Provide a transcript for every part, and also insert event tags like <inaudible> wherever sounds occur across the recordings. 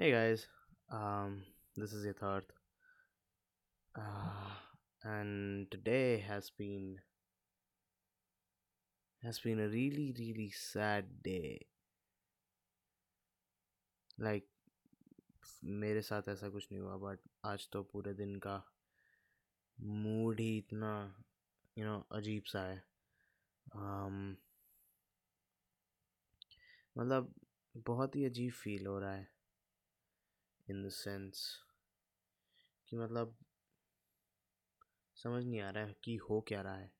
Hey guys, um, this is Yatharth, uh, and today has been has been a really really sad day. Like मेरे साथ ऐसा कुछ नहीं हुआ but आज तो पूरे दिन का मूड ही इतना यू नो अजीब सा है um, मतलब बहुत ही अजीब फील हो रहा है इन द सेंस कि मतलब समझ नहीं आ रहा है कि हो क्या रहा है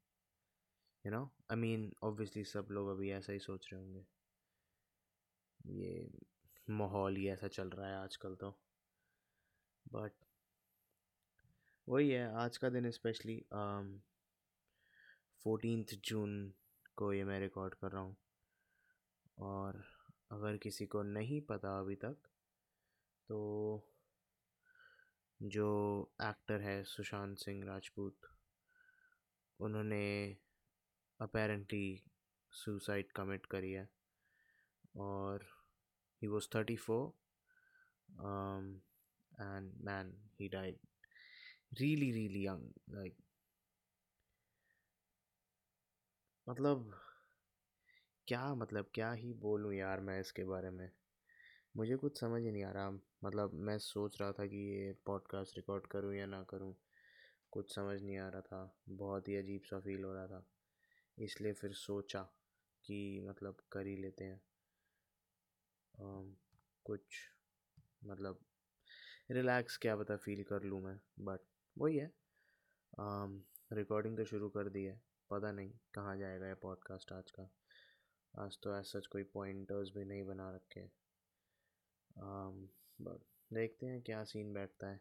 you know I mean obviously सब लोग अभी ऐसा ही सोच रहे होंगे। ये माहौल ही ऐसा चल रहा है आजकल तो। बट वही है, आज का दिन स्पेशली फोर्टीन जून को ये मैं रिकॉर्ड कर रहा हूँ। और अगर किसी को नहीं पता अभी तक तो जो एक्टर है सुशांत सिंह राजपूत, उन्होंने अपेरेंटली सुसाइड कमिट करी है और he was thirty four and man he died really really young like मतलब क्या मतलब क्या ही बोलूँ यार मैं इसके बारे में? मुझे कुछ समझ ही नहीं आ रहा। मतलब मैं सोच रहा था कि ये पॉडकास्ट रिकॉर्ड करूँ या ना करूँ कुछ समझ नहीं आ रहा था। बहुत ही अजीब सा फील हो रहा था। इसलिए फिर सोचा कि मतलब कर ही लेते हैं। um, कुछ मतलब रिलैक्स क्या पता फील कर लूँ मैं बट वही है। रिकॉर्डिंग तो शुरू कर दी है। पता नहीं कहाँ जाएगा ये पॉडकास्ट आज का। आज तो ऐसा कोई पॉइंटर्स भी नहीं बना रखे बट um, देखते हैं क्या सीन बैठता है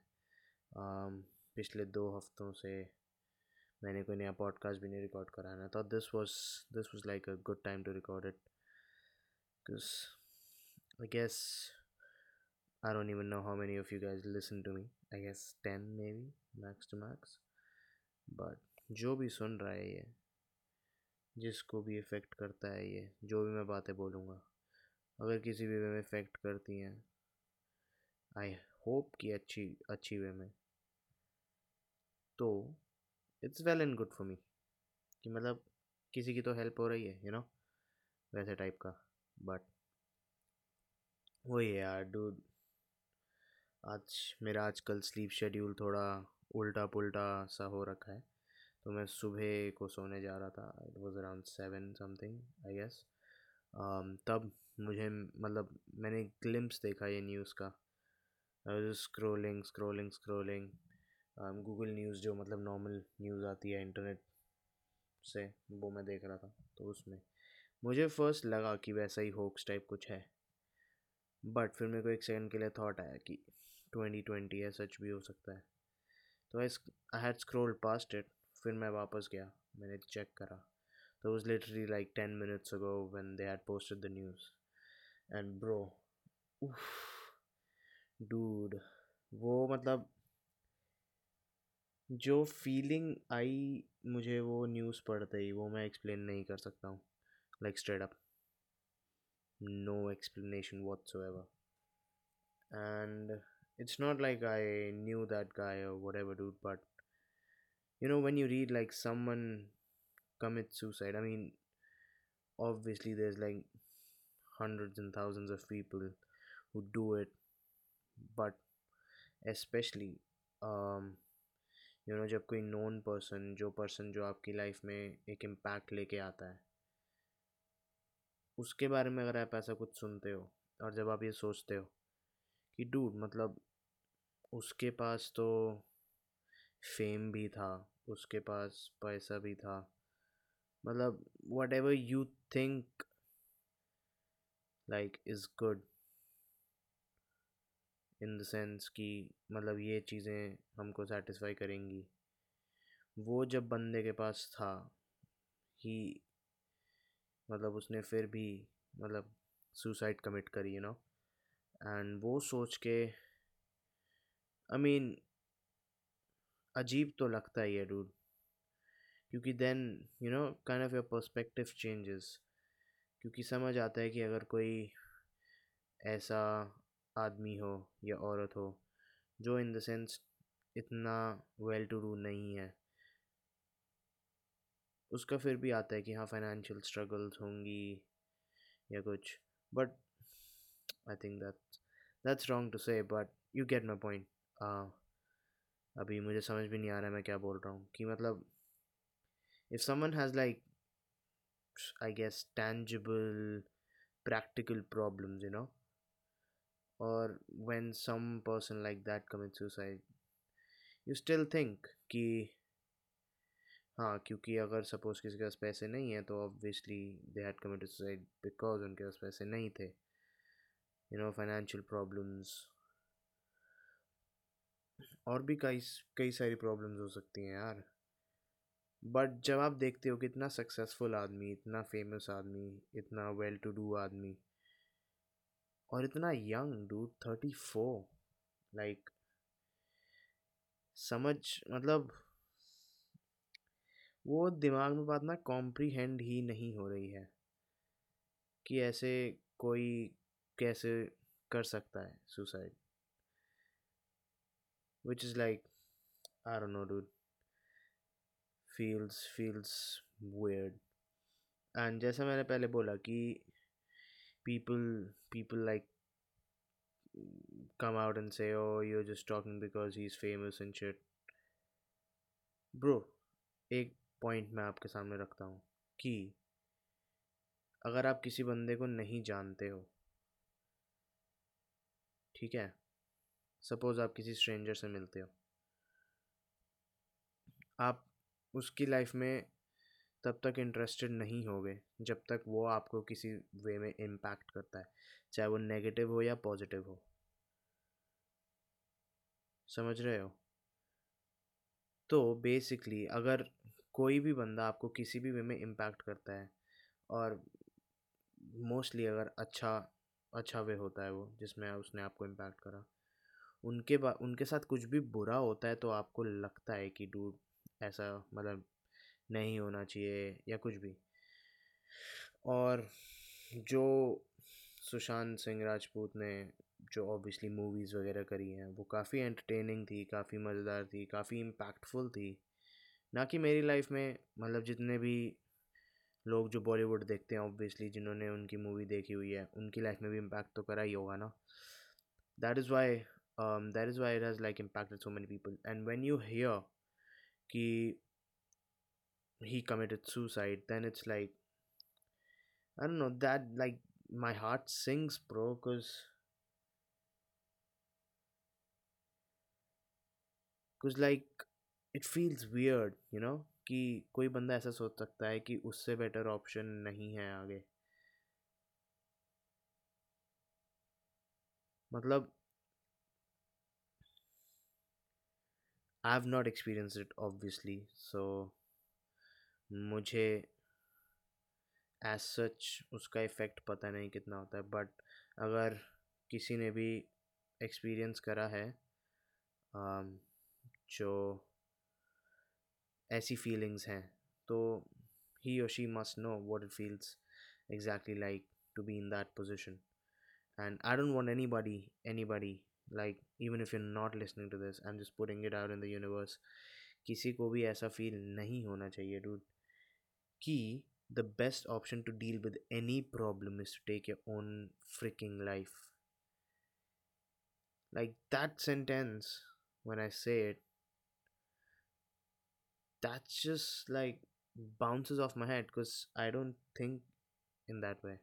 um, पिछले दो हफ्तों से मैंने कोई नया पॉडकास्ट भी नहीं रिकॉर्ड करा है तो this was this was like a good time to record it because I guess I don't even know how many of you guys listen to me. I guess 10 maybe, max to max. But जो भी सुन रहा है ये जिसको भी effect करता है ये जो भी मैं बातें बोलूँगा अगर किसी भी वे में इफ़ेक्ट करती हैं आई होप कि अच्छी अच्छी वे में। तो it's well and good for me कि मतलब किसी की तो हेल्प हो रही है यू you नो know? वैसे टाइप का। बट वही है यार डूड आज मेरा आजकल स्लीप शेड्यूल थोड़ा उल्टा पुल्टा सा हो रखा है। तो मैं सुबह को सोने जा रहा था it was around seven something I guess तब मुझे मतलब मैंने ग्लिम्स देखा ये न्यूज़ का। Scrolling scrolling scrolling Google news जो मतलब नॉर्मल न्यूज़ आती है इंटरनेट से, वो मैं देख रहा था तो उसमें। मुझे फ़र्स्ट लगा कि वैसा ही होक्स टाइप कुछ है। बट फिर मेरे को एक सेकंड के लिए थॉट आया कि ट्वेंटी ट्वेंटी है, सच भी हो सकता है। तो I I had scroll past it फिर मैं वापस गया, मैंने चेक करा। तो was literally like ten minutes ago when they had posted the news and bro dude वो मतलब जो फीलिंग आई मुझे वो न्यूज़ पढ़ते ही वो मैं एक्सप्लेन नहीं कर सकता हूँ like straight up no explanation whatsoever and it's not like i knew that guy or whatever dude but you know when you read like someone commit suicide i mean obviously there's like hundreds and thousands of people who do it Especially um you know, जब कोई known person जो person जो आपकी life में एक impact लेके आता है, उसके बारे में अगर आप ऐसा कुछ सुनते हो और जब आप ये सोचते हो कि डूड मतलब उसके पास तो फेम भी था, उसके पास पैसा भी था मतलब whatever you think like is good in the sense कि मतलब ये चीज़ें हमको सेटिस्फाई करेंगी। वो जब बंदे के पास था, ही मतलब उसने फिर भी मतलब सुसाइड कमिट करी यू नो एंड वो सोच के आई मीन अजीब तो लगता ही है डूड क्योंकि then you know kind of your perspective changes क्योंकि समझ आता है कि अगर कोई ऐसा आदमी हो या औरत हो, जो इन द सेंस इतना वेल टू डू नहीं है। उसका फिर भी आता है कि हाँ फाइनेंशियल स्ट्रगल्स होंगी या कुछ। But I think that that's wrong to say but you get my point अभी मुझे समझ भी नहीं आ रहा मैं क्या बोल रहा हूँ। कि मतलब if someone has like I guess tangible, practical problems, you know or when some person like that commits suicide you still think कि हाँ क्योंकि अगर सपोज़ किसी के पास पैसे नहीं है तो obviously they had committed suicide because उनके पास पैसे नहीं थे। यू नो फाइनेंशियल प्रॉब्लम्स और भी कई कई सारी प्रॉब्लम्स हो सकती हैं यार। बट जब आप देखते हो कि इतना सक्सेसफुल आदमी, इतना फ़ेमस आदमी, इतना वेल टू डू आदमी और इतना young do thirty four like समझ मतलब वो दिमाग में बात ना कॉम्प्रीहेंड ही नहीं हो रही है कि ऐसे कोई कैसे कर सकता है suicide which is like don't know dude feels feels weird. And जैसा मैंने पहले बोला कि people people like come out and say oh you're just talking because he's famous and shit bro एक पॉइंट मैं आपके सामने रखता हूँ कि अगर आप किसी बंदे को नहीं जानते हो ठीक है सपोज़ आप किसी स्ट्रेंजर से मिलते हो आप उसकी लाइफ में तब तक इंटरेस्टेड नहीं होगे, जब तक वो आपको किसी वे में इम्पैक्ट करता है, चाहे वो नेगेटिव हो या पॉजिटिव हो। समझ रहे हो? तो बेसिकली अगर कोई भी बंदा आपको किसी भी वे में इम्पैक्ट करता है, और मोस्टली अगर अच्छा अच्छा वे होता है वो, जिसमें उसने आपको इम्पैक्ट करा, उनके बाद उनके साथ कुछ भी बुरा होता है तो आपको लगता है कि, डूड, ऐसा मतलब नहीं होना चाहिए या कुछ भी। और जो सुशांत सिंह राजपूत ने जो ऑब्वियसली मूवीज़ वगैरह करी हैं, वो काफ़ी एंटरटेनिंग थी, काफ़ी मज़ेदार थी, काफ़ी इम्पैक्टफुल थी। ना कि मेरी लाइफ में मतलब जितने भी लोग जो बॉलीवुड देखते हैं ऑब्वियसली जिन्होंने उनकी मूवी देखी हुई है, उनकी लाइफ में भी इम्पैक्ट तो करा ही होगा ना। That is why that is why it has like impacted so many people and when you hear कि he committed suicide then it's like i don't know that like my heart sings bro because because like it feels weird you know कि कोई बंदा ऐसा सोच सकता है कि उससे बेटर ऑप्शन नहीं है आगे मतलब I have not experience it obviously so मुझे एज सच उसका इफ़ेक्ट पता नहीं कितना होता है बट अगर किसी ने भी एक्सपीरियंस करा है um, जो ऐसी फीलिंग्स हैं तो ही और she must know what it feels exactly like to be in that position and i don't want anybody anybody like even if you're not listening to this i'm just putting it out in the universe. किसी को भी ऐसा feel नहीं होना चाहिए dude कि the best option to deal with any problem is to take own freaking life like that sentence one I say it that's just like bounces off my head because I don't think in that way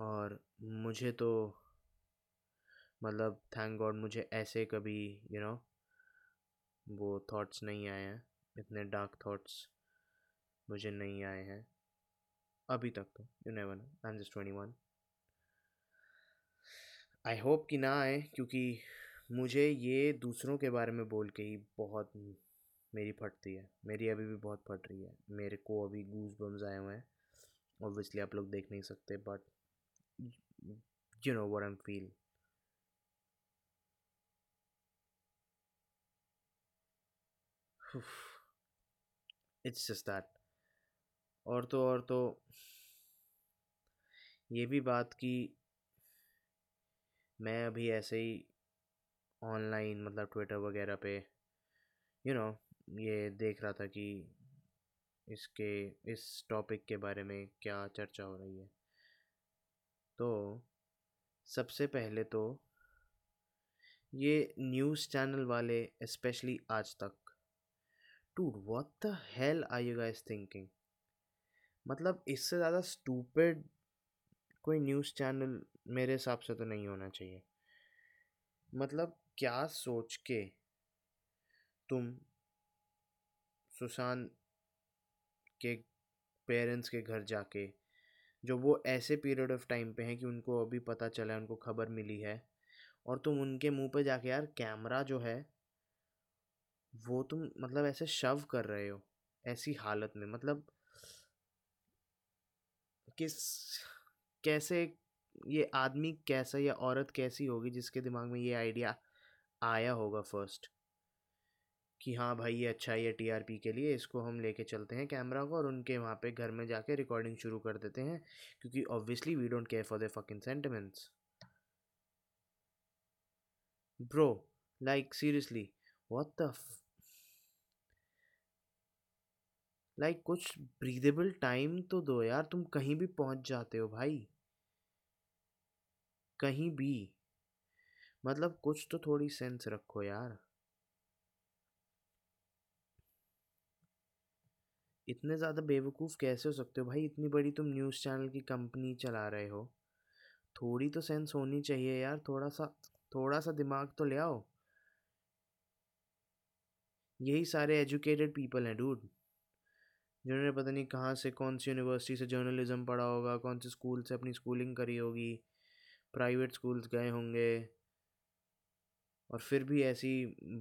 और मुझे तो मतलब thank God मुझे ऐसे कभी you you know know, वो thoughts नहीं आए हैं इतने डार्क थाट्स मुझे नहीं आए हैं। अभी तक तो you never know I am just twenty one I hope कि ना आए, क्योंकि मुझे ये दूसरों के बारे में बोल के ही बहुत मेरी फटती है। मेरी अभी भी बहुत फट रही है। मेरे को अभी गूज बम्स आए हुए हैं। ऑब्वियसली आप लोग देख नहीं सकते but you know what I'm feel. It's just that. और तो और तो ये भी बात की मैं अभी ऐसे ही ऑनलाइन मतलब ट्विटर वगैरह पे यू नो ये देख रहा था कि इसके, इस टॉपिक के बारे में क्या चर्चा हो रही है। तो सबसे पहले तो ये न्यूज़ चैनल वाले स्पेशली आज तक to what the hell are you guys thinking मतलब इससे ज़्यादा स्टूपेड कोई न्यूज़ चैनल मेरे हिसाब से तो नहीं होना चाहिए। मतलब क्या सोच के तुम सुशांत के पेरेंट्स के घर जाके, जो वो ऐसे पीरियड ऑफ़ टाइम पे हैं कि उनको अभी पता चला है, उनको खबर मिली है, और तुम उनके मुँह पे जाके यार कैमरा जो है, वो तुम मतलब ऐसे शव कर रहे हो, ऐसी हालत में मतलब किस, कैसे ये आदमी कैसा या औरत कैसी होगी जिसके दिमाग में ये आइडिया आया होगा फ़र्स्ट? कि हाँ भाई ये अच्छा है ये टीआरपी के लिए, इसको हम लेके चलते हैं कैमरा को और उनके वहाँ पे घर में जाके रिकॉर्डिंग शुरू कर देते हैं, क्योंकि obviously we don't care for the fucking sentiments bro like seriously what the like like, कुछ ब्रीदेबल टाइम तो दो यार तुम कहीं भी पहुँच जाते हो भाई। कहीं भी। मतलब कुछ तो थोड़ी सेंस रखो यार। इतने ज़्यादा बेवकूफ़ कैसे हो सकते हो भाई? इतनी बड़ी तुम न्यूज़ चैनल की कंपनी चला रहे हो। थोड़ी तो सेंस होनी चाहिए यार थोड़ा सा थोड़ा सा दिमाग तो ले आओ। यही सारे एजुकेटेड पीपल हैं डूड जिन्होंने पता नहीं कहाँ से कौन सी यूनिवर्सिटी से जर्नलिज्म पढ़ा होगा, कौन से स्कूल से अपनी स्कूलिंग करी होगी प्राइवेट स्कूल्स गए होंगे और फिर भी ऐसी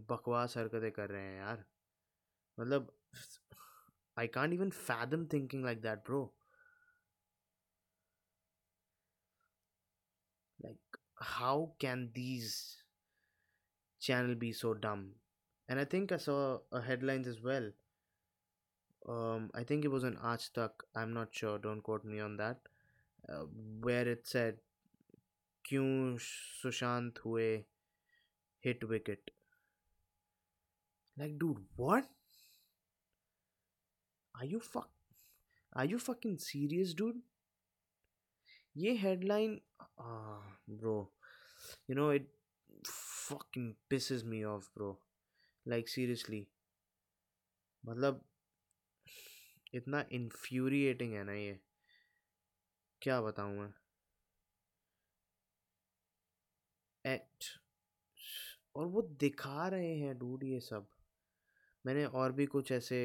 बकवास हरकतें कर रहे हैं यार। मतलब I can't even fathom thinking like that bro like how can these channel be so dumb and I think saw a headlines as well um, I think it was an Aaj Tak, I'm not sure, don't quote me on that, uh, where it said, क्यों सुशांत हुए hit wicket. Like, dude, what? Are you fuck? Are you fucking serious, dude? ये headline, ah, bro, you know it fucking pisses me off, bro. Like seriously, मतलब इतना इन्फ्यूरिएटिंग है ना ये। क्या बताऊँ मैं? एक्ट और वो दिखा रहे हैं डूड ये सब। मैंने और भी कुछ ऐसे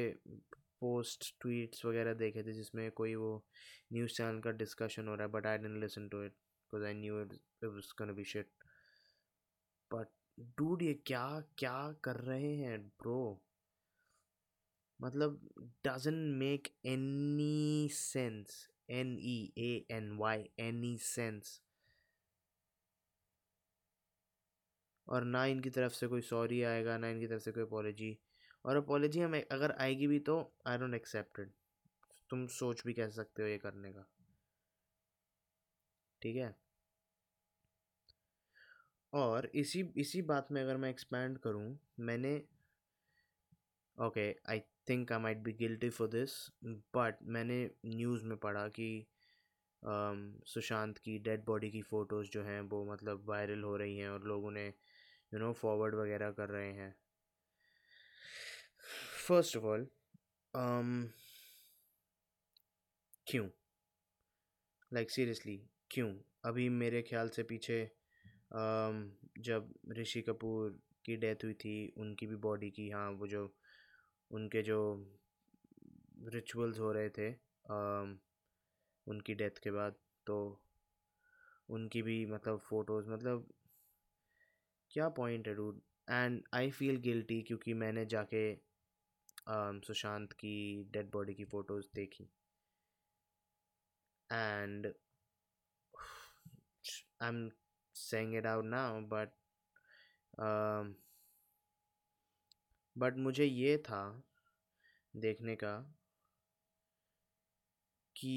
पोस्ट ट्वीट्स वगैरह देखे थे जिसमें कोई वो न्यूज़ चैनल का डिस्कशन हो रहा है but I didn't listen to it because I knew it was gonna be shit but dude ये क्या क्या कर रहे हैं ब्रो मतलब doesn't make any sense N E A N Y any sense और ना इनकी तरफ़ से कोई सॉरी आएगा, ना इनकी तरफ़ से कोई अपॉलोजी और अपॉलोजी हम अगर आएगी भी तो आई डोंट एक्सेप्टेड तुम सोच भी कह सकते हो ये करने का? ठीक है? और इसी इसी बात में अगर मैं एक्सपैंड करूँ, मैंने okay I think I might be guilty for this but मैंने न्यूज़ में पढ़ा कि um, सुशांत की डेड बॉडी की फ़ोटोज़ जो हैं वो मतलब वायरल हो रही हैं और लोग उन्हें यू नो फॉरवर्ड वगैरह कर रहे हैं। फ़र्स्ट ऑफ़ ऑल क्यों? लाइक सीरियसली क्यों? अभी मेरे ख्याल से पीछे um, जब ऋषि कपूर की डेथ हुई थी उनकी भी बॉडी की हाँ वो जो उनके जो रिचुअल्स हो रहे थे उनकी डेथ के बाद तो उनकी भी मतलब फ़ोटोज़ मतलब क्या पॉइंट है dude and I feel guilty क्योंकि मैंने जाके सुशांत की डेड बॉडी की फ़ोटोज़ देखी। And I am saying it out now but but मुझे ये था देखने का कि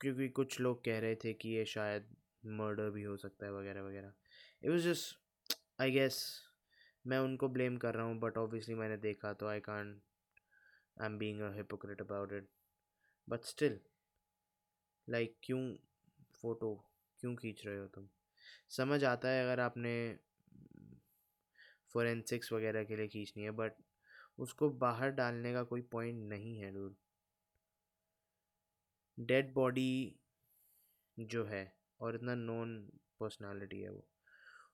क्योंकि कुछ लोग कह रहे थे कि ये शायद मर्डर भी हो सकता है वगैरह वगैरह। It was just I guess मैं उनको ब्लेम कर रहा हूँ बट ऑब्वियसली मैंने देखा तो I can I am being hypocrite about it but still like क्यों फ़ोटो क्यों खींच रहे हो तुम? समझ आता है अगर आपने फोरेंसिक्स वगैरह के लिए खींचनी है, बट उसको बाहर डालने का कोई पॉइंट नहीं है डूड डेड बॉडी जो है और इतना नॉन पर्सनालिटी है वो,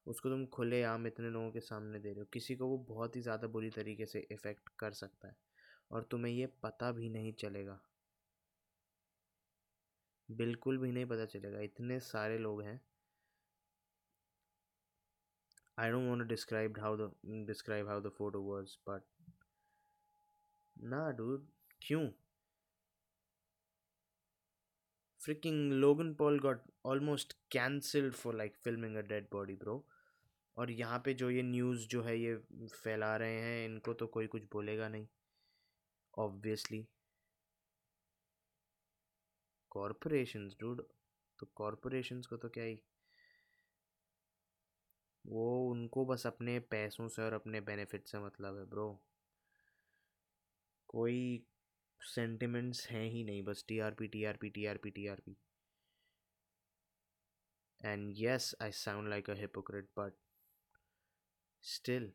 उसको तुम खुले आम इतने लोगों के सामने दे रहे हो, किसी को वो बहुत ही ज़्यादा बुरी तरीके से इफ़ेक्ट कर सकता है और तुम्हें ये पता भी नहीं चलेगा। बिल्कुल भी नहीं पता चलेगा, इतने सारे लोग हैं I don't want to describe how the describe how the photo was, but nah, dude. क्यों? Freaking Logan Paul got almost cancelled for like filming a dead body, bro. और यहाँ पे जो ये न्यूज़ जो है ये फैला रहे हैं इनको तो कोई कुछ बोलेगा नहीं ऑब्वियसली कॉरपोरेशंस डूड तो कॉरपोरेशंस को तो क्या ही वो उनको बस अपने पैसों से और अपने बेनिफिट से मतलब है ब्रो कोई सेंटिमेंट्स हैं ही नहीं, बस T R P T R P T R P T R P and yes I sound like a hypocrite but still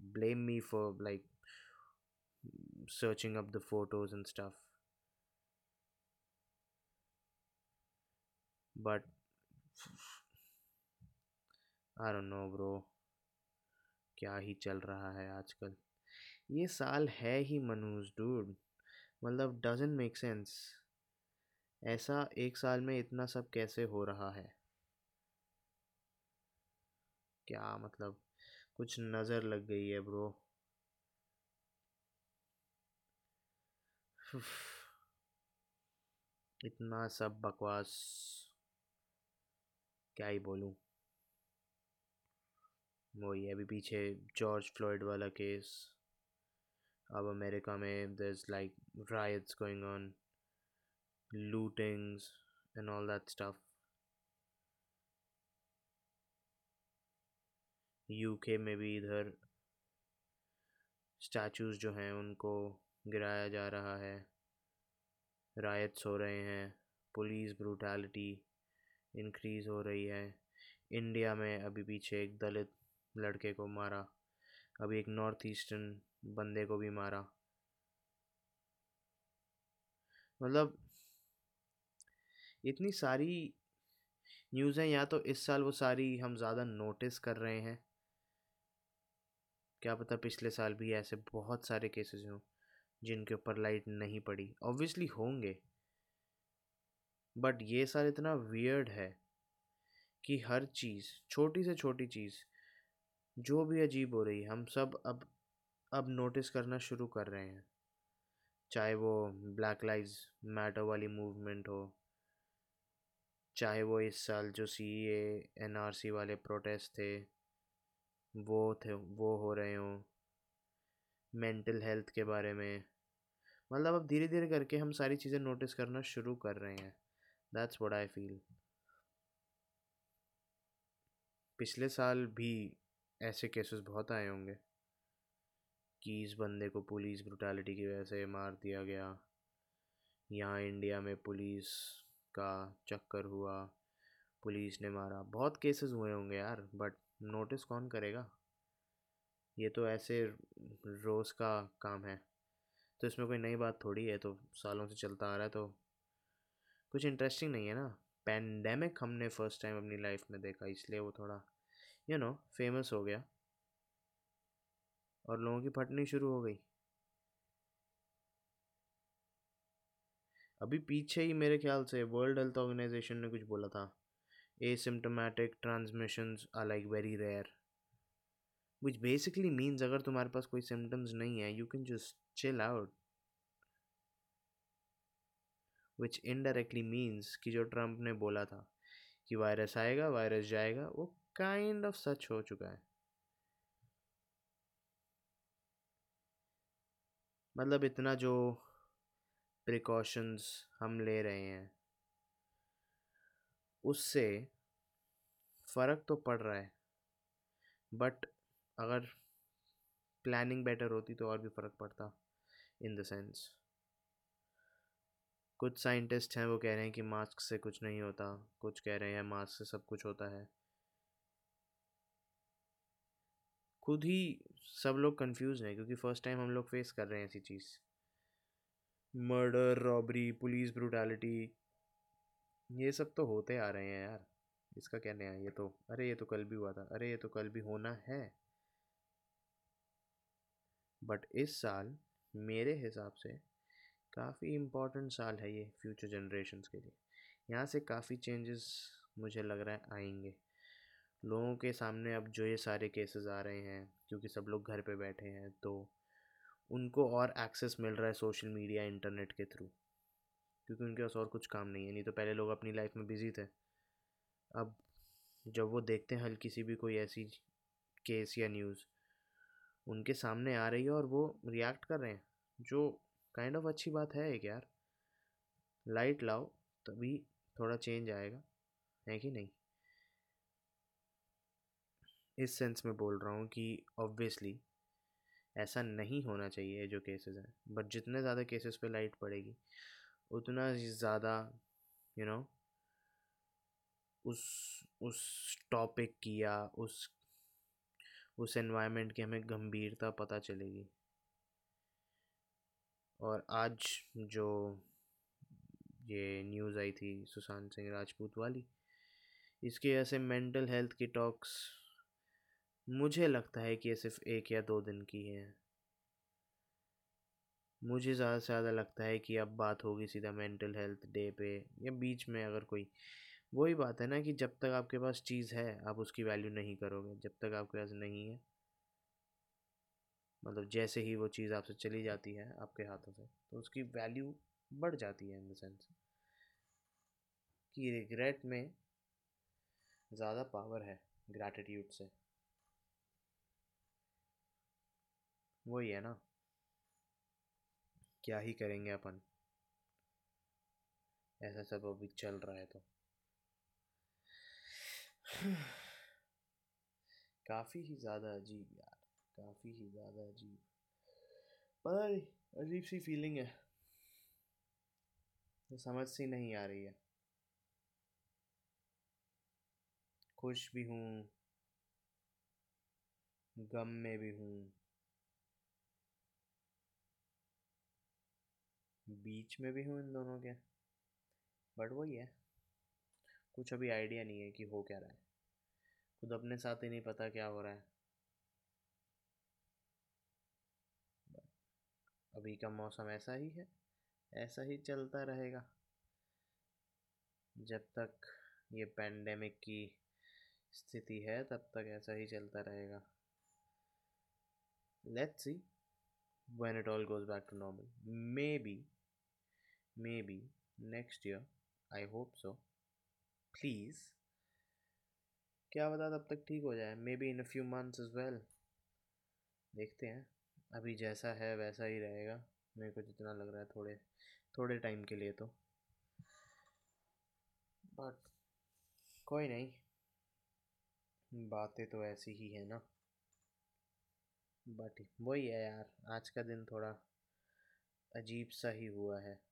blame me for, like, searching up the photos and stuff. But I don't know bro क्या ही चल रहा है आजकल। ये साल है ही मनूज डूड मतलब डजेंट मेक सेंस ऐसा एक साल में इतना सब कैसे हो रहा है? क्या मतलब? कुछ नज़र लग गई है ब्रो इतना सब बकवास। क्या ही बोलूँ? वही अभी पीछे जॉर्ज फ्लॉयड वाला केस अब अमेरिका में is like riots going on lootings and all that stuff UK में भी इधर स्टैचूज़ जो हैं उनको गिराया जा रहा है. रायट्स हो रहे हैं पुलिस ब्रूटैलिटी इंक्रीज़ हो रही है. इंडिया में अभी पीछे एक दलित लड़के को मारा। अभी एक नॉर्थ ईस्टर्न बंदे को भी मारा। मतलब इतनी सारी न्यूज़ हैं या तो इस साल वो सारी हम ज़्यादा नोटिस कर रहे हैं। क्या पता पिछले साल भी ऐसे बहुत सारे केसेस हों, जिनके ऊपर लाइट नहीं पड़ी। ऑब्वियसली होंगे। बट ये साल इतना वियर्ड है कि हर चीज़, छोटी से छोटी चीज़ जो भी अजीब हो रही है, हम सब अब अब नोटिस करना शुरू कर रहे हैं। चाहे वो ब्लैक लाइव्स मैटर वाली मूवमेंट हो, चाहे वो इस साल जो सी ए एन आर सी वाले प्रोटेस्ट थे, वो थे, वो हो रहे हों मेंटल हेल्थ के बारे में। मतलब अब धीरे धीरे करके हम सारी चीज़ें नोटिस करना शुरू कर रहे हैं। दैट्स व्हाट आई फील पिछले साल भी ऐसे केसेस बहुत आए होंगे। कि इस बंदे को पुलिस ब्रुटैलिटी की वजह से मार दिया गया। यहाँ इंडिया में पुलिस का चक्कर हुआ। पुलिस ने मारा। बहुत केसेस हुए होंगे यार बट नोटिस कौन करेगा? ये तो ऐसे रोज़ का काम है। तो इसमें कोई नई बात थोड़ी है तो सालों से चलता आ रहा है तो कुछ इंटरेस्टिंग नहीं है ना। पैंडेमिक हमने फ़र्स्ट टाइम अपनी लाइफ में देखा, इसलिए वो थोड़ा यू नो फ़ेमस हो गया। और लोगों की फटनी शुरू हो गई। अभी पीछे ही मेरे ख्याल से वर्ल्ड हेल्थ ऑर्गेनाइजेशन ने कुछ बोला था। Asymptomatic transmissions are like very rare which basically means अगर तुम्हारे पास कोई सिम्टम्स नहीं है you can just chill out which indirectly means कि जो ट्रंप ने बोला था कि वायरस आएगा वायरस जाएगा, वो काइंड ऑफ़ सच हो चुका है। मतलब इतना जो प्रिकॉशंस हम ले रहे हैं, उससे फ़र्क तो पड़ रहा है। बट अगर प्लानिंग बेटर होती तो और भी फ़र्क पड़ता इन द सेंस कुछ साइंटिस्ट हैं वो कह रहे हैं कि मास्क से कुछ नहीं होता, कुछ कह रहे हैं मास्क से सब कुछ होता है। खुद ही सब लोग कंफ्यूज हैं, क्योंकि फ़र्स्ट टाइम हम लोग फेस कर रहे हैं ऐसी चीज़। मर्डर रॉबरी पुलिस ब्रूटैलिटी ये सब तो होते आ रहे हैं यार। इसका क्या नया ये तो अरे ये तो कल भी हुआ था। अरे ये तो कल भी होना है। बट इस साल, मेरे हिसाब से, काफ़ी इम्पोर्टेंट साल है ये फ्यूचर जनरेशन्स के लिए। यहाँ से काफ़ी चेंजेस मुझे लग रहा है आएँगे। लोगों के सामने अब जो ये सारे केसेस आ रहे हैं, क्योंकि सब लोग घर पे बैठे हैं तो उनको और एक्सेस मिल रहा है सोशल मीडिया इंटरनेट के थ्रू क्योंकि उनके पास और कुछ काम नहीं है। नहीं तो पहले लोग अपनी लाइफ में बिज़ी थे। अब जब वो देखते हैं हल्की सी भी कोई ऐसी केस या न्यूज़ उनके सामने आ रही है और वो रिएक्ट कर रहे हैं, जो काइंड kind ऑफ़ of अच्छी बात है एक यार। लाइट लाओ, तभी थोड़ा चेंज आएगा, है कि नहीं? इस सेंस में बोल रहा हूँ कि ऑब्वियसली ऐसा नहीं होना चाहिए जो केसेस हैं। बट जितने ज़्यादा केसेस पे लाइट पड़ेगी, उतना ज़्यादा यू नो उस उस टॉपिक की या उस उस एनवायरनमेंट की हमें गंभीरता पता चलेगी। और आज जो ये न्यूज़ आई थी सुशांत सिंह राजपूत वाली, इसके ऐसे मेंटल हेल्थ की टॉक्स मुझे लगता है कि ये सिर्फ़ एक या दो दिन की है। मुझे ज़्यादा से ज़्यादा लगता है कि अब बात होगी सीधा मेंटल हेल्थ डे पे या बीच में अगर कोई, वही बात है ना कि जब तक आपके पास चीज़ है, आप उसकी वैल्यू नहीं करोगे, जब तक आपके पास नहीं है। मतलब जैसे ही वो चीज़ आपसे चली जाती है आपके हाथों से तो उसकी वैल्यू बढ़ जाती है इन द सेंस कि रिग्रेट में ज़्यादा पावर है ग्रैटिट्यूड से। वही है ना। क्या ही करेंगे अपन? ऐसा सब अभी चल रहा है तो। काफ़ी ही ज़्यादा अजीब यार, काफ़ी ही ज़्यादा अजीब। पता नहीं, अजीब सी फीलिंग है। तो समझ सी नहीं आ रही है। खुश भी हूँ, गम में भी हूँ। बीच में भी हूँ इन दोनों के बट वही है। कुछ अभी आइडिया नहीं है कि हो क्या रहा है। खुद अपने साथ ही नहीं पता क्या हो रहा है। अभी का मौसम ऐसा ही है, ऐसा ही चलता रहेगा। जब तक ये पैंडेमिक की स्थिति है, तब तक ऐसा ही चलता रहेगा। Let's see when it all goes back to normal. Maybe maybe next year, i hope so. Please, क्या बता तब तक ठीक हो जाए? Maybe in a few months is well देखते हैं। अभी जैसा है, वैसा ही रहेगा। मेरे को जितना लग रहा है थोड़े थोड़े टाइम के लिए तो। बट कोई नहीं। बातें तो ऐसी ही है ना। बट वही है यार, आज का दिन थोड़ा अजीब सा ही हुआ है।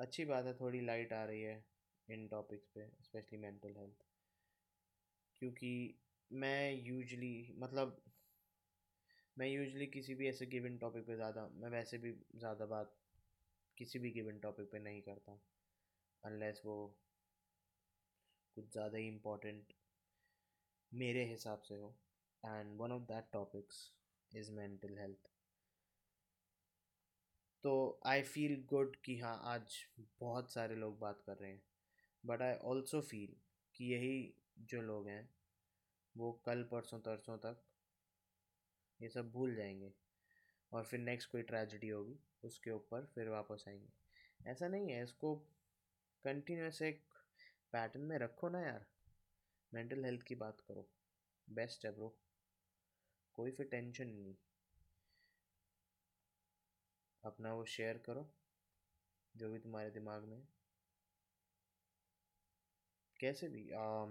अच्छी बात है, थोड़ी लाइट आ रही है इन टॉपिक्स पे स्पेशली मेंटल हेल्थ क्योंकि मैं यूजली मतलब मैं यूजली किसी भी ऐसे गिवन टॉपिक पे ज़्यादा, मैं वैसे भी ज़्यादा बात किसी भी गिवन टॉपिक पे नहीं करता अनलेस वो कुछ ज़्यादा ही इम्पोर्टेंट मेरे हिसाब से हो. And one of that topics is mental health तो आई फील गुड कि हाँ आज बहुत सारे लोग बात कर रहे हैं। बट आई ऑल्सो फील कि यही जो लोग हैं, वो कल, परसों, तरसों तक ये सब भूल जाएँगे। और फिर नेक्स्ट कोई ट्रेजिडी होगी, उसके ऊपर फिर वापस आएँगे। ऐसा नहीं है, इसको कंटिन्यूस एक पैटर्न में रखो ना यार। मेंटल हेल्थ की बात करो। बेस्ट है ब्रो कोई फिर टेंशन नहीं। अपना वो शेयर करो जो भी तुम्हारे दिमाग में कैसे भी आ,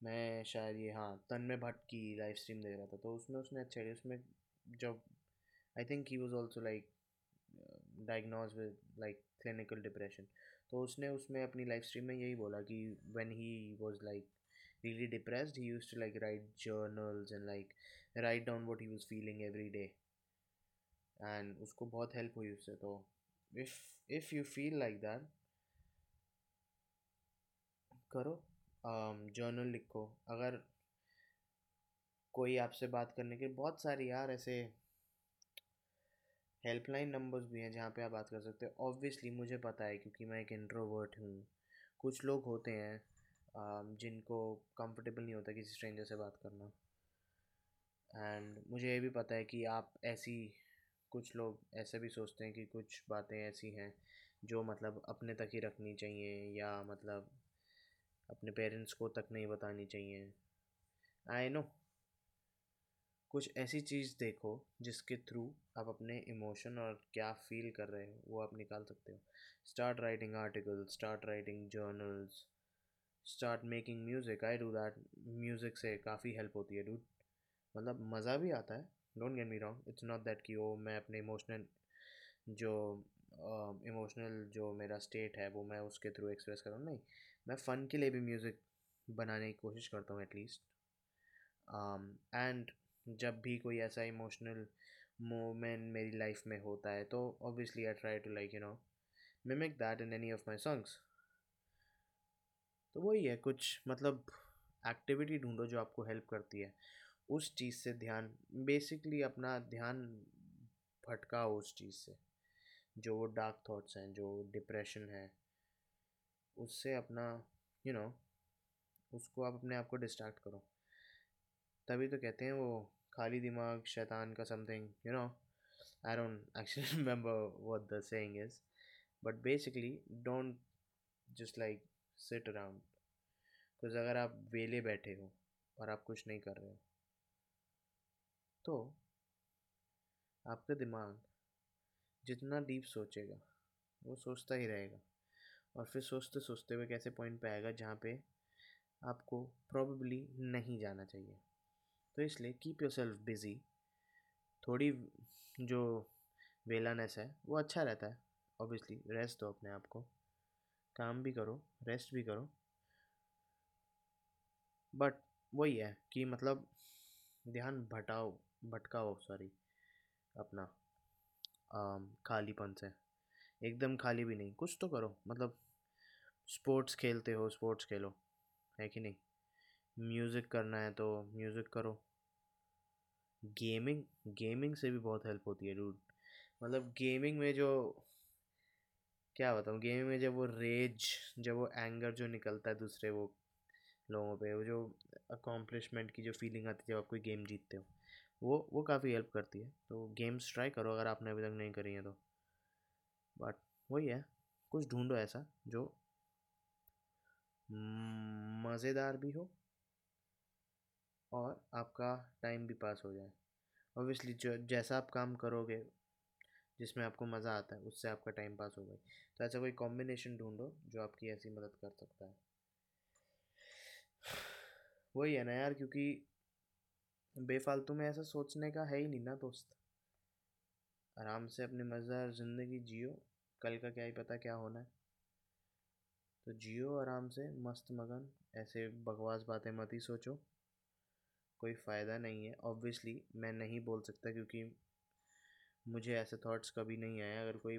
मैं शायद ये हाँ तन्मय भट्ट की लाइव स्ट्रीम देख रहा था तो उसमें उसने अच्छा उसमें जब I think he was also like diagnose with like clinical depression तो उसने उसमें अपनी लाइफ स्ट्रीम में यही बोला कि when he was like really depressed he used to like write journals and like write down what he was feeling every day. And उसको बहुत हेल्प हुई उससे तो if if you feel like that करो जर्नल um, लिखो। अगर कोई आपसे बात करने के बहुत सारी यार ऐसे हेल्पलाइन नंबर्स भी हैं जहाँ पे आप बात कर सकते हो। ऑब्वियसली मुझे पता है क्योंकि मैं एक इंट्रोवर्ट हूँ। कुछ लोग होते हैं जिनको कंफर्टेबल नहीं होता किसी स्ट्रेंजर से बात करना। एंड मुझे ये भी पता है कि आप ऐसी कुछ लोग ऐसे भी सोचते हैं कि कुछ बातें ऐसी हैं जो मतलब अपने तक ही रखनी चाहिए या मतलब अपने पेरेंट्स को तक नहीं बतानी चाहिए। आई नो कुछ ऐसी चीज़ देखो जिसके थ्रू आप अपने इमोशन और क्या फील कर रहे हो, वो आप निकाल सकते हो। Start writing article start writing journals start making music I do that music से काफ़ी हेल्प होती है डूड मतलब मज़ा भी आता है don't get me wrong it's not that कि वो मैं अपने इमोशनल जो इमोशनल uh, जो मेरा स्टेट है वो मैं उसके थ्रू एक्सप्रेस करूँ नहीं मैं फ़न के लिए भी म्यूज़िक बनाने की कोशिश करता हूँ एटलीस्ट एंड जब भी कोई ऐसा इमोशनल मोमेंट मेरी लाइफ में होता है तो obviously I try to like you know mimic that in any of my songs तो वही है कुछ मतलब एक्टिविटी ढूंढो जो आपको हेल्प करती है। उस चीज़ से ध्यान बेसिकली अपना ध्यान भटकाओ उस चीज़ से। जो वो डार्क थॉट्स हैं जो डिप्रेशन है उससे अपना यू you नो know, उसको आप अपने आप को डिस्ट्रैक्ट करो। तभी तो कहते हैं वो खाली दिमाग शैतान का something you know. I don't actually remember what the saying is but basically don't just like sit around because अगर आप वेले बैठे हो और आप कुछ नहीं कर रहे हो तो आपका दिमाग जितना डीप सोचेगा, वो सोचता ही रहेगा। और फिर सोचते सोचते हुए कैसे पॉइंट पे आएगा जहाँ पे आपको प्रॉबली नहीं जाना चाहिए। तो इसलिए कीप योर सेल्फ बिज़ी थोड़ी जो वेलानेस है, वो अच्छा रहता है। ऑब्वियसली रेस्ट दो अपने आप को। काम भी करो रेस्ट भी करो। बट वही है कि मतलब ध्यान भटाओ। भटकाओ सॉरी अपना आम, खालीपन से। एकदम खाली भी नहीं कुछ तो करो मतलब स्पोर्ट्स खेलते हो स्पोर्ट्स खेलो है कि नहीं? म्यूज़िक करना है तो म्यूज़िक करो। गेमिंग गेमिंग से भी बहुत हेल्प होती है डूड मतलब गेमिंग में जो क्या बताऊँ गेमिंग में जब वो रेज जब वो एंगर जो निकलता है दूसरे वो लोगों पे वो जो अकॉम्प्लिशमेंट की जो फीलिंग आती है जब आप कोई गेम जीतते हो। वो वो काफ़ी हेल्प करती है। तो गेम्स ट्राई करो अगर आपने अभी तक नहीं करी है तो। बट वही है, कुछ ढूंढो ऐसा जो मज़ेदार भी हो और आपका टाइम भी पास हो जाए। ऑब्वियसली जो, जैसा आप काम करोगे, जिसमें आपको मज़ा आता है, उससे आपका टाइम पास होगा तो ऐसा कोई कॉम्बिनेशन ढूंढो जो आपकी ऐसी मदद कर सकता है। <sighs> वही है ना यार, क्योंकि बेफालतू में ऐसा सोचने का है ही नहीं ना दोस्त। आराम से अपनी मज़ेदार ज़िंदगी जियो। कल का क्या ही पता क्या होना है। तो जियो आराम से, मस्त मगन। ऐसे बकवास बातें मत ही सोचो। कोई फ़ायदा नहीं है। ऑब्वियसली मैं नहीं बोल सकता क्योंकि मुझे ऐसे थॉट्स कभी नहीं आए। अगर कोई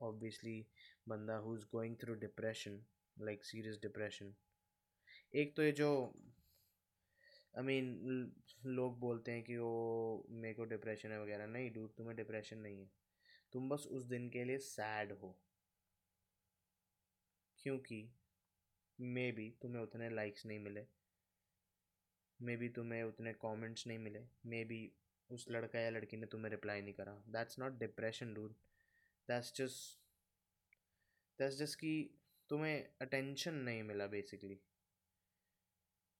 ऑब्वियसली बंदा who is going through depression like serious depression एक तो ये जो आई मीन लोग बोलते हैं कि वो मेरे को डिप्रेशन है वगैरह। नहीं डूड तुम्हें डिप्रेशन नहीं है। तुम बस उस दिन के लिए सैड हो। क्योंकि मे बी तुम्हें उतने लाइक्स नहीं मिले। मे बी तुम्हें उतने कमेंट्स नहीं मिले। मे बी उस लड़का या लड़की ने तुम्हें रिप्लाई नहीं करा। That's not depression dude that's just that's just कि तुम्हें अटेंशन नहीं मिला बेसिकली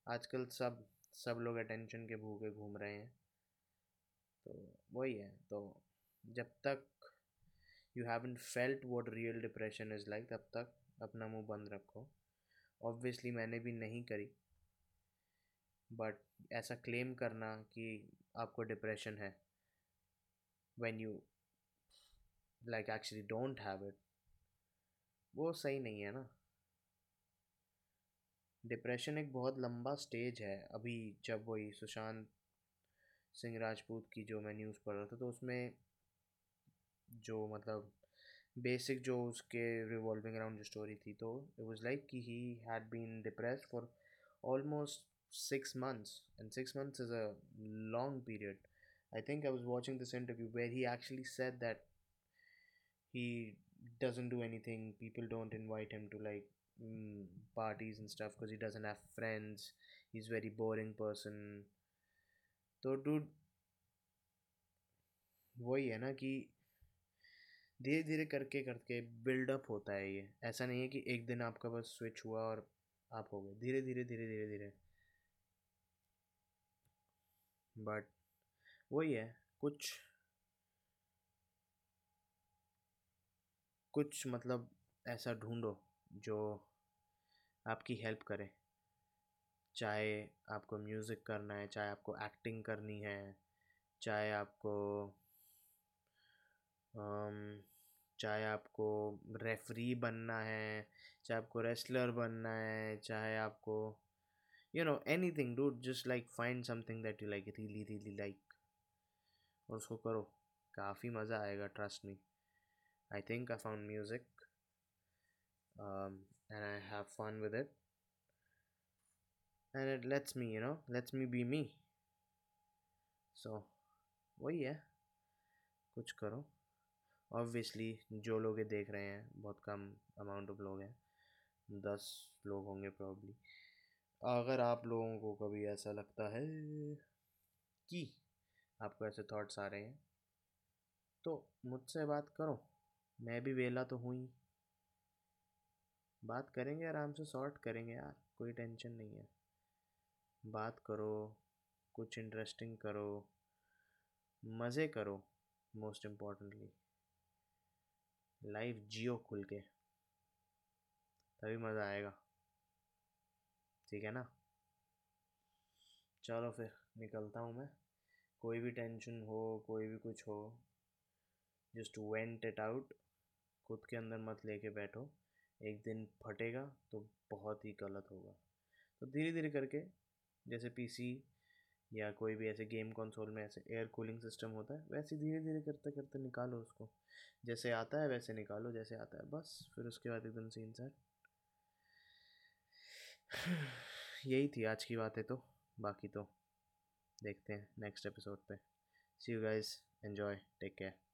आजकल सब सब लोग अटेंशन के भूखे घूम रहे हैं। तो वही है तो जब तक you haven't felt what real depression is like तब तक अपना मुँह बंद रखो। ऑब्वियसली मैंने भी नहीं करी बट ऐसा क्लेम करना कि आपको डिप्रेशन है। When you like actually don't have it वो सही नहीं है ना। डिप्रेशन एक बहुत लंबा स्टेज है। अभी जब वही सुशांत सिंह राजपूत की जो मैं न्यूज़ पढ़ रहा था तो उसमें जो मतलब बेसिक जो उसके रिवॉल्विंग अराउंड जो स्टोरी थी तो इट वाज लाइक कि he had been depress for almost six months and six months is a long period I think I was watching this interview where he actually said that he doesn't do any thing people don't invite him to like mm, parties and stuff because he doesn't have friends. He's very boring person. तो dude वही है ना कि धीरे धीरे करके करके buildup होता है ये। ऐसा नहीं है कि एक दिन आपका बस स्विच हुआ और आप हो गए। धीरे धीरे धीरे धीरे धीरे। बट वही है कुछ कुछ मतलब ऐसा ढूंढो। जो आपकी हेल्प करे। चाहे आपको म्यूज़िक करना है, चाहे आपको एक्टिंग करनी है, चाहे आपको चाहे आपको रेफरी बनना है, चाहे आपको रेसलर बनना है, चाहे आपको you know anything dude just like find something that you like really really like और उसको करो। काफ़ी मज़ा आएगा trust me I think I found music and I have fun with it. And it lets me, you know, lets me be me. So, वही है। कुछ करो। ऑब्वियसली जो लोग ये देख रहे हैं, बहुत कम अमाउंट ऑफ़ लोग हैं। दस लोग होंगे प्रॉब्ली अगर आप लोगों को कभी ऐसा लगता है कि आपको ऐसे थॉट्स आ रहे हैं तो मुझसे बात करो। मैं भी वेला तो हूँ ही। बात करेंगे, आराम से सॉर्ट करेंगे यार, कोई टेंशन नहीं है। बात करो, कुछ इंटरेस्टिंग करो, मज़े करो मोस्ट इम्पॉर्टेंटली लाइफ जियो खुल के, तभी मज़ा आएगा। ठीक है ना? चलो फिर, निकलता हूँ मैं। कोई भी टेंशन हो, कोई भी कुछ हो जस्ट वेंट इट आउट खुद के अंदर मत लेके बैठो। एक दिन फटेगा तो बहुत ही गलत होगा। तो धीरे धीरे करके, जैसे पीसी या कोई भी ऐसे गेम कंसोल में ऐसे एयर कूलिंग सिस्टम होता है, वैसे धीरे धीरे करते करते निकालो उसको। जैसे आता है, वैसे निकालो, जैसे आता है, बस, फिर उसके बाद एकदम सीन सर यही थी आज की बातें तो बाकी तो देखते हैं नेक्स्ट एपिसोड पे। See you guys enjoy take care